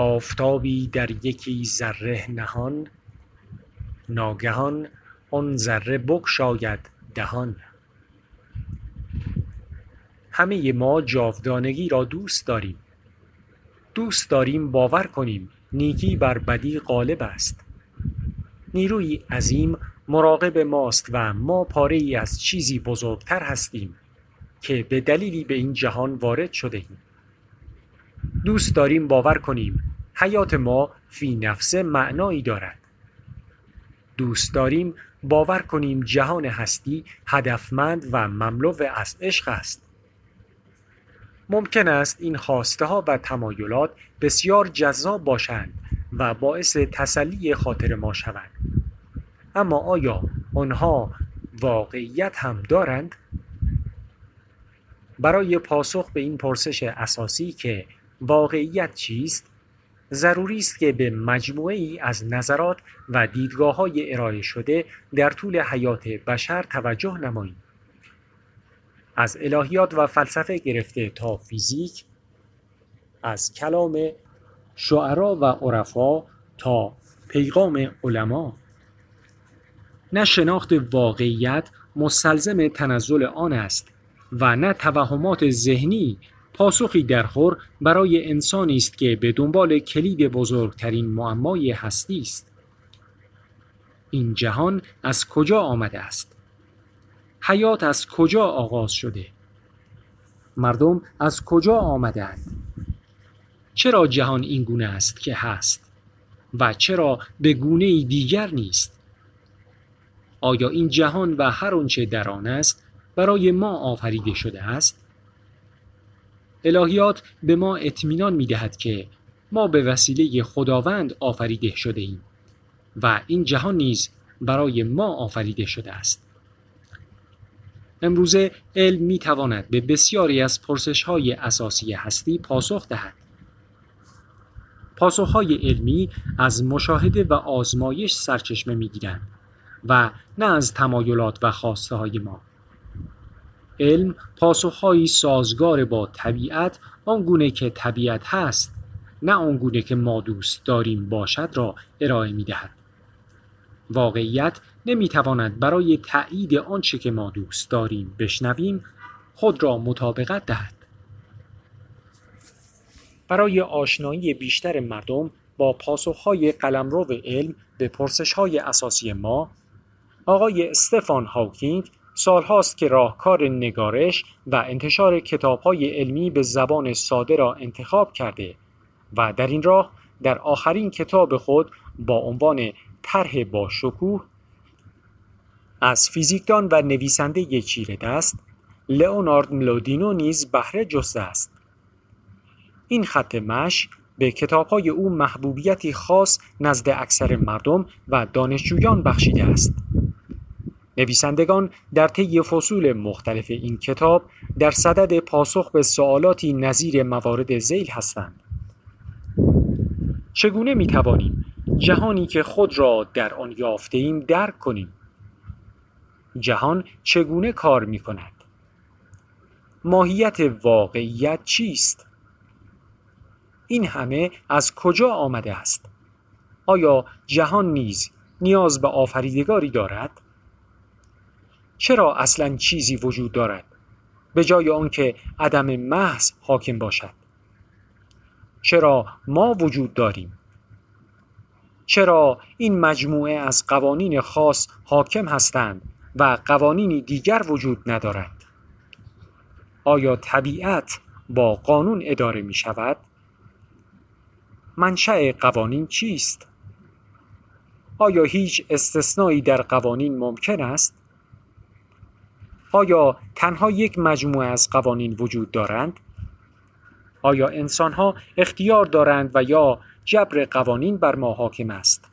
آفتابی در یکی ذره نهان. ناگهان آن ذره بگشاید دهان. همه ما جاودانگی را دوست داریم. دوست داریم باور کنیم نیکی بر بدی غالب است. نیروی عظیم مراقب ماست و ما پاره ای از چیزی بزرگتر هستیم که به دلیلی به این جهان وارد شده ایم. دوست داریم باور کنیم حیات ما فی نفسه معنایی دارد. دوست داریم باور کنیم جهان هستی هدفمند و مملو از عشق است. ممکن است این خواسته ها و تمایلات بسیار جذاب باشند و باعث تسلی خاطر ما شوند. اما آیا آنها واقعیت هم دارند؟ برای پاسخ به این پرسش اساسی که واقعیت چیست ضروری است که به مجموعه ای از نظرات و دیدگاه های ارائه شده در طول حیات بشر توجه نماییم. از الهیات و فلسفه گرفته تا فیزیک از کلام شعرا و عرفا تا پیغام علما نه شناخت واقعیت مستلزم تنزل آن است و نه توهمات ذهنی پاسخی درخور برای انسانی است که به دنبال کلید بزرگترین معمای هستی است. این جهان از کجا آمده است؟ حیات از کجا آغاز شده؟ مردم از کجا آمدند؟ چرا جهان این گونه است که هست و چرا به گونه دیگر نیست؟ آیا این جهان و هر آنچه در آن است برای ما آفریده شده است؟ الهیات به ما اطمینان می دهد که ما به وسیله خداوند آفریده شده ایم و این جهان نیز برای ما آفریده شده است. امروزه علم می تواند به بسیاری از پرسش های اساسی هستی پاسخ دهد. پاسخ های علمی از مشاهده و آزمایش سرچشمه می گیرند و نه از تمایلات و خواسته های ما. علم پاسخهایی سازگار با طبیعت آنگونه که طبیعت هست نه آنگونه که ما دوست داریم باشد را ارائه می دهد. واقعیت نمی تواند برای تایید آنچه که ما دوست داریم بشنویم خود را مطابقت دهد. برای آشنایی بیشتر مردم با پاسخهای قلمرو علم به پرسشهای اساسی ما آقای استفان هاوکینگ سالهاست که راهکار نگارش و انتشار کتابهای علمی به زبان ساده را انتخاب کرده و در این راه در آخرین کتاب خود با عنوان طرح با شکوه از فیزیکدان و نویسنده چیره دست لئونارد ملودینو نیز بهره جسته است. این خط مش به کتابهای او محبوبیتی خاص نزد اکثر مردم و دانشجویان بخشیده است. نویسندگان در طی فصول مختلف این کتاب در صدد پاسخ به سوالاتی نظیر موارد زیل هستند. چگونه می توانیم جهانی که خود را در آن یافته ایم درک کنیم؟ جهان چگونه کار می کند؟ ماهیت واقعیت چیست؟ این همه از کجا آمده است؟ آیا جهان نیز نیاز به آفریدگاری دارد؟ چرا اصلا چیزی وجود دارد به جای آنکه عدم محض حاکم باشد چرا ما وجود داریم چرا این مجموعه از قوانین خاص حاکم هستند و قوانینی دیگر وجود ندارند آیا طبیعت با قانون اداره می شود؟ منشأ قوانین چیست؟ آیا هیچ استثنایی در قوانین ممکن است؟ آیا تنها یک مجموعه از قوانین وجود دارند؟ آیا انسانها اختیار دارند و یا جبر قوانین بر ما حاکم است؟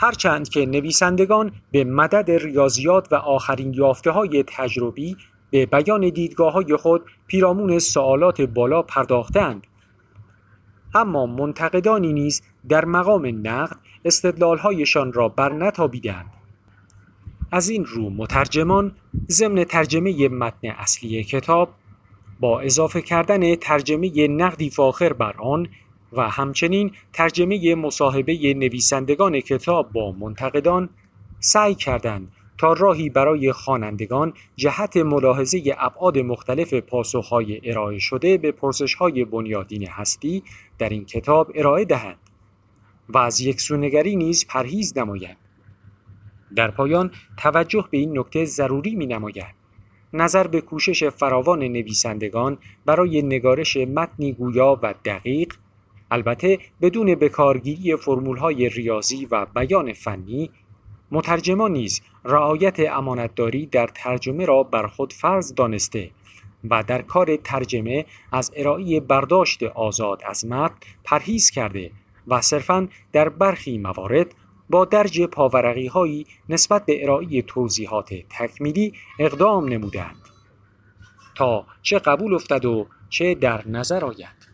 هرچند که نویسندگان به مدد ریاضیات و آخرین یافته های تجربی به بیان دیدگاه های خود پیرامون سوالات بالا پرداختند اما منتقدانی نیز در مقام نقد استدلالهایشان را بر نتابیدند از این رو مترجمان ضمن ترجمه متن اصلی کتاب با اضافه کردن ترجمه نقدی فاخر بر آن و همچنین ترجمه مصاحبه نویسندگان کتاب با منتقدان سعی کردند تا راهی برای خوانندگان جهت ملاحظه ابعاد مختلف پاسخهای ارائه شده به پرسشهای بنیادین هستی در این کتاب ارائه دهند و از یک سونگری نیز پرهیز نمایند. در پایان توجه به این نکته ضروری می نماید نظر به کوشش فراوان نویسندگان برای نگارش متنی گویا و دقیق البته بدون بکارگیری فرمولهای ریاضی و بیان فنی مترجمان نیز رعایت امانتداری در ترجمه را بر خود فرض دانسته و در کار ترجمه از ارائه برداشت آزاد از متن پرهیز کرده و صرفا در برخی موارد با درج پاورقی هایی نسبت به ارائه توضیحات تکمیلی اقدام نمودند. تا چه قبول افتد و چه در نظر آید.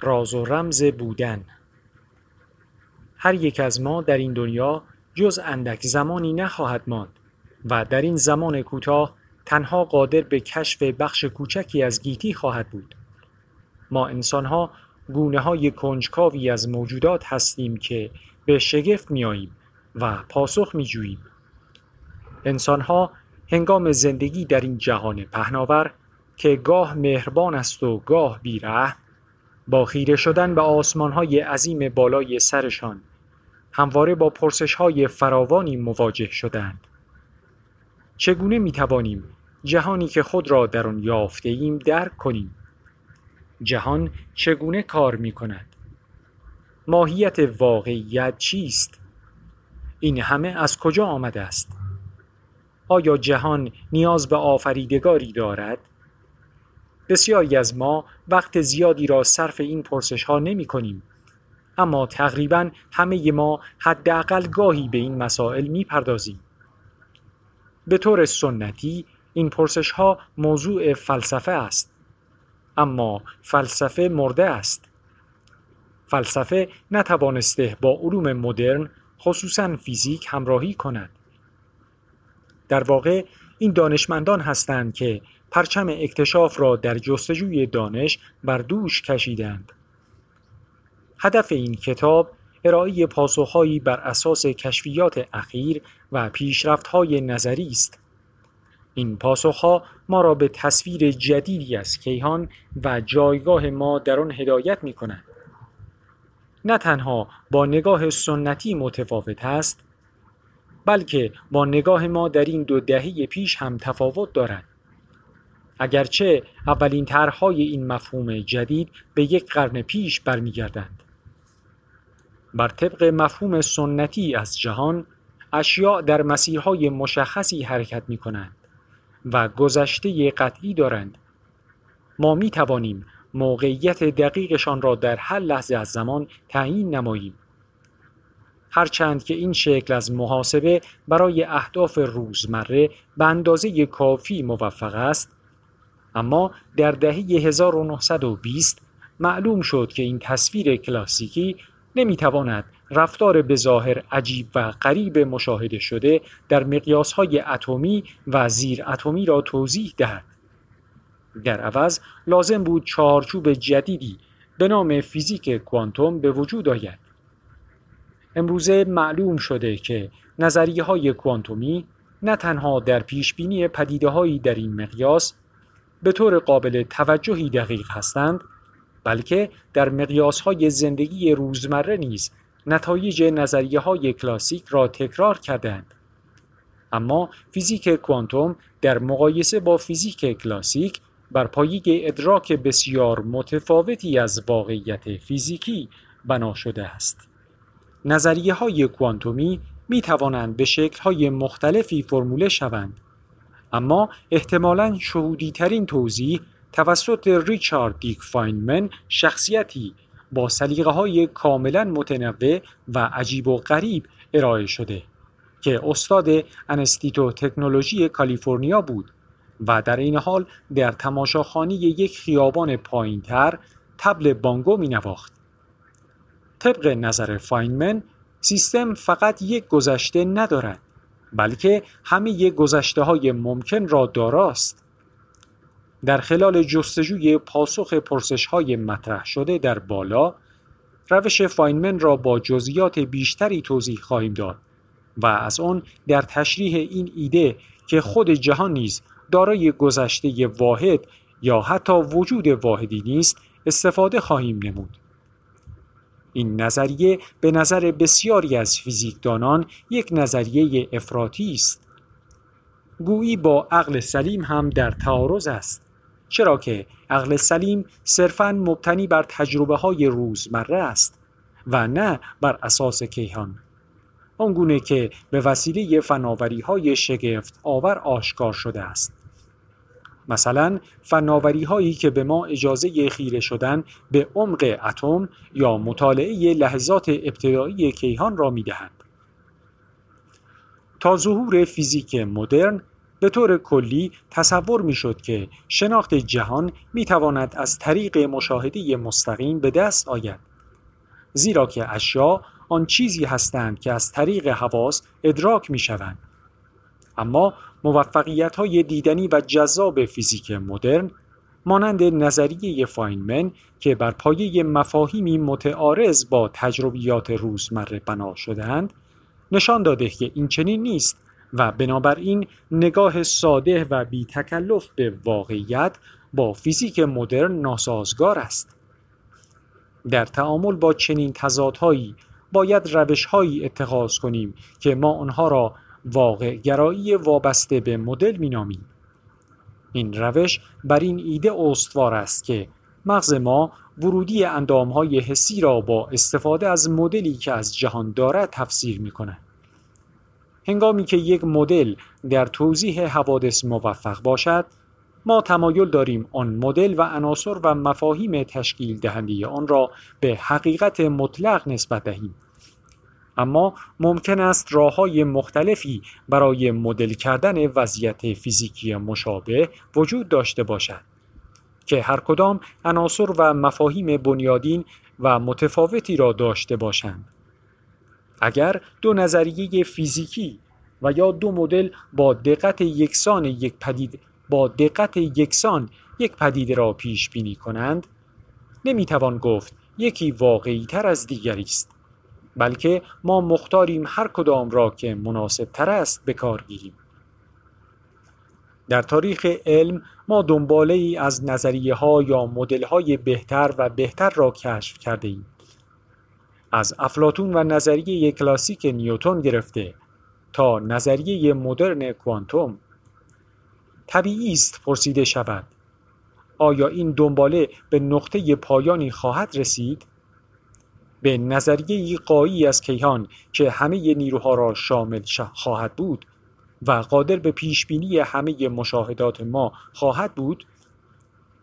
راز و رمز بودن. هر یک از ما در این دنیا جز اندک زمانی نخواهد ماند و در این زمان کوتاه تنها قادر به کشف بخش کوچکی از گیتی خواهد بود. ما انسانها گونه های کنجکاوی از موجودات هستیم که به شگفت میاییم و پاسخ می جوییم. انسان ها هنگام زندگی در این جهان پهناور که گاه مهربان است و گاه بیره با خیره شدن به آسمان های عظیم بالای سرشان همواره با پرسش های فراوانی مواجه شدند. چگونه می توانیم جهانی که خود را در آن یافته ایم درک کنیم؟ جهان چگونه کار می کند؟ ماهیت واقعیت چیست؟ این همه از کجا آمده است؟ آیا جهان نیاز به آفریدگاری دارد؟ بسیاری از ما وقت زیادی را صرف این پرسش ها نمی کنیم. اما تقریبا همه ما حداقل گاهی به این مسائل می پردازیم. به طور سنتی این پرسش ها موضوع فلسفه است. اما فلسفه مرده است. فلسفه نتوانسته با علوم مدرن خصوصا فیزیک همراهی کند. در واقع این دانشمندان هستند که پرچم اکتشاف را در جستجوی دانش بر دوش کشیدند. هدف این کتاب ارائه پاسخهایی بر اساس کشفیات اخیر و پیشرفت‌های نظری است. این پاسخها ما را به تصویر جدیدی از کیهان و جایگاه ما در آن هدایت می کنند. نه تنها با نگاه سنتی متفاوت است بلکه با نگاه ما در این دو دهه پیش هم تفاوت دارد. اگرچه اولین طرحهای این مفهوم جدید به یک قرن پیش برمیگردند. بر طبق مفهوم سنتی از جهان اشیاء در مسیرهای مشخصی حرکت می کنند و گذشته قطعی دارند. ما می توانیم موقعیت دقیقشان را در هر لحظه از زمان تعیین نماییم. هرچند که این شکل از محاسبه برای اهداف روزمره به اندازه کافی موفق است اما در دهه 1920 معلوم شد که این تصویر کلاسیکی نمی‌تواند رفتار به ظاهر عجیب و غریب مشاهده شده در مقیاس های اتمی و زیر اتمی را توضیح دهد. در عوض لازم بود چارچوب جدیدی به نام فیزیک کوانتوم به وجود آید. امروزه معلوم شده که نظریه های کوانتومی نه تنها در پیش بینی پدیده هایی در این مقیاس به طور قابل توجهی دقیق هستند بلکه در مقیاس های زندگی روزمره نیز نتایج نظریه های کلاسیک را تکرار کردند. اما فیزیک کوانتوم در مقایسه با فیزیک کلاسیک بر پایه ادراک بسیار متفاوتی از واقعیت فیزیکی بنا شده است. نظریه های کوانتومی می توانند به شکل های مختلفی فرموله شوند اما احتمالاً شهودی ترین توضیح توسط ریچارد دیک فاینمن شخصیتی با سلیقه های کاملا متنوع و عجیب و غریب ارائه شده که استاد انستیتو تکنولوژی کالیفرنیا بود و در عین حال در تماشاخانه یک خیابان پایینتر طبل بانگو می نواخت. طبق نظر فاینمن سیستم فقط یک گذشته ندارد بلکه همه گذشته های ممکن را داراست در خلال جستجوی پاسخ پرسش های مطرح شده در بالا روش فاینمن را با جزئیات بیشتری توضیح خواهیم داد و از آن در تشریح این ایده که خود جهان نیز دارای گذشته واحد یا حتی وجود واحدی نیست استفاده خواهیم نمود. این نظریه به نظر بسیاری از فیزیکدانان یک نظریه افراطی است. گویی با عقل سلیم هم در تعارض است. چرا که عقل سلیم صرفاً مبتنی بر تجربه های روزمره است و نه بر اساس کیهان. آنگونه که به وسیله فناوری های شگفت آور آشکار شده است. مثلا فناوری هایی که به ما اجازه خیره شدن به عمق اتم یا مطالعه لحظات ابتدایی کیهان را می دهند. تا ظهور فیزیک مدرن به طور کلی تصور می شد که شناخت جهان می تواند از طریق مشاهده مستقیم به دست آید. زیرا که اشیا آن چیزی هستند که از طریق حواس ادراک می شوند. اما موفقیت های دیدنی و جذاب فیزیک مدرن مانند نظریه فاینمن که بر پایه مفاهیمی متعارض با تجربیات روزمره بنا شدهاند نشان داده که این چنین نیست و بنابراین نگاه ساده و بی تکلف به واقعیت با فیزیک مدرن ناسازگار است. در تعامل با چنین تضادهایی باید روشهایی اتخاذ کنیم که ما آنها را واقع گرایی وابسته به مدل مینامیم. این روش بر این ایده استوار است که مغز ما ورودی اندامهای حسی را با استفاده از مدلی که از جهان دارد تفسیر می کند. هنگامی که یک مدل در توضیح حوادث موفق باشد ما تمایل داریم آن مدل و عناصر و مفاهیم تشکیل دهنده آن را به حقیقت مطلق نسبت دهیم. اما ممکن است راه های مختلفی برای مدل کردن وضعیت فیزیکی مشابه وجود داشته باشد که هر کدام عناصر و مفاهیم بنیادین و متفاوتی را داشته باشند. اگر دو نظریه فیزیکی و یا دو مدل با دقت یکسان یک پدید با دقت یکسان یک پدیده را پیش بینی کنند نمی‌توان گفت یکی واقعی تر از دیگری است بلکه ما مختاریم هر کدام را که مناسب تر است به کار گیریم در تاریخ علم ما دنباله ای از نظریه ها یا مدل های بهتر و بهتر را کشف کرده ایم. از افلاتون و نظریه کلاسیک نیوتون گرفته تا نظریه مدرن کوانتوم. طبیعی است پرسیده شود. آیا این دنباله به نقطه پایانی خواهد رسید؟ به نظریه قایی از کیهان که همه نیروها را شامل خواهد بود و قادر به پیش بینی همه مشاهدات ما خواهد بود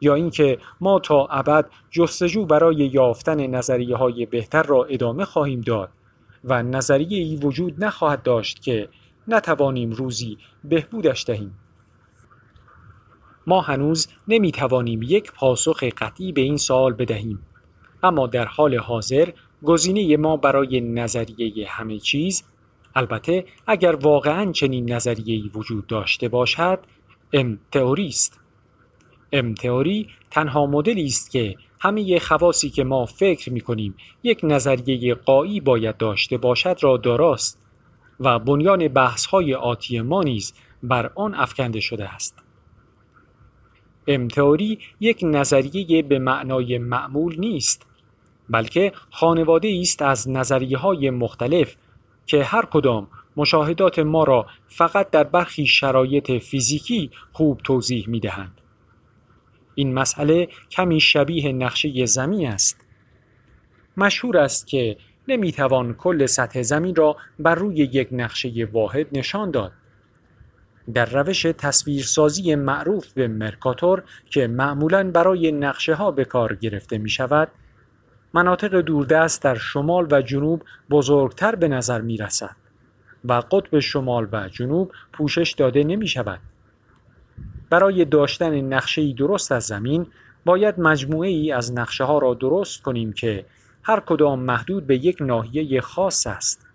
یا اینکه ما تا ابد جستجو برای یافتن نظریه های بهتر را ادامه خواهیم داد و نظریه ای وجود نخواهد داشت که نتوانیم روزی بهبودش دهیم. ما هنوز نمی توانیم یک پاسخ قطعی به این سوال بدهیم. اما در حال حاضر گزینه ما برای نظریه همه چیز البته اگر واقعا چنین نظریه‌ای وجود داشته باشد ام تئوری است. ام تئوری تنها مدلی است که همه خواصی که ما فکر می کنیم یک نظریه قایی باید داشته باشد را داراست و بنیان بحث های آتی ما نیز بر آن افکنده شده است. ام تئوری یک نظریه به معنای معمول نیست بلکه خانواده است از نظریه های مختلف که هر کدام مشاهدات ما را فقط در برخی شرایط فیزیکی خوب توضیح می دهند. این مسئله کمی شبیه نقشه زمین است. مشهور است که نمی‌توان کل سطح زمین را بر روی یک نقشه واحد نشان داد. در روش تصویرسازی معروف به مرکاتور که معمولا برای نقشه ها به کار گرفته می شود، مناطق دوردست در شمال و جنوب بزرگتر به نظر می رسد و قطب شمال و جنوب پوشش داده نمی شود. برای داشتن نقشه درست از زمین باید مجموعه ای از نقشه ها را درست کنیم که هر کدام محدود به یک ناحیه خاص است.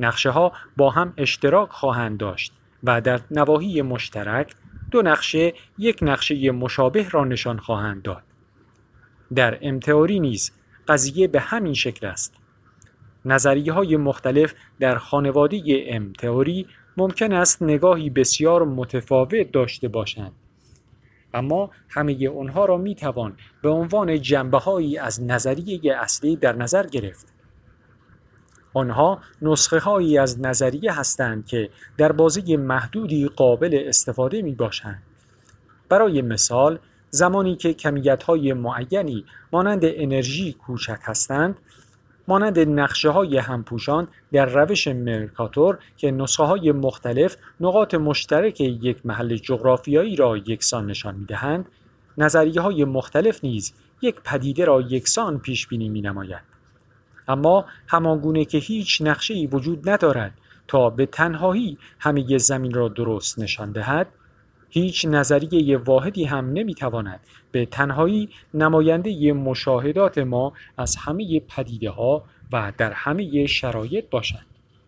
نقشه ها با هم اشتراک خواهند داشت و در نواحی مشترک دو نقشه یک نقشه مشابه را نشان خواهند داد. در امتئوری نیز قضیه به همین شکل است. نظریه های مختلف در خانواده امتئوری ممکن است نگاهی بسیار متفاوت داشته باشند. اما همه آنها را می توان به عنوان جنبه هایی از نظریه اصلی در نظر گرفت. آنها نسخه هایی از نظریه هستند که در بازی محدودی قابل استفاده می باشند. برای مثال زمانی که کمیت های معینی مانند انرژی کوچک هستند مانند نقشه های همپوشان در روش مرکاتور که نسخه های مختلف نقاط مشترک یک محل جغرافیایی را یکسان نشان می دهند نظریه های مختلف نیز یک پدیده را یکسان پیش بینی می نماید. اما همانگونه که هیچ نقشه ای وجود ندارد تا به تنهایی همه زمین را درست نشان دهد هیچ نظریه واحدی هم نمی‌تواند به تنهایی نماینده مشاهدات ما از همه پدیده ها و در همه شرایط باشد.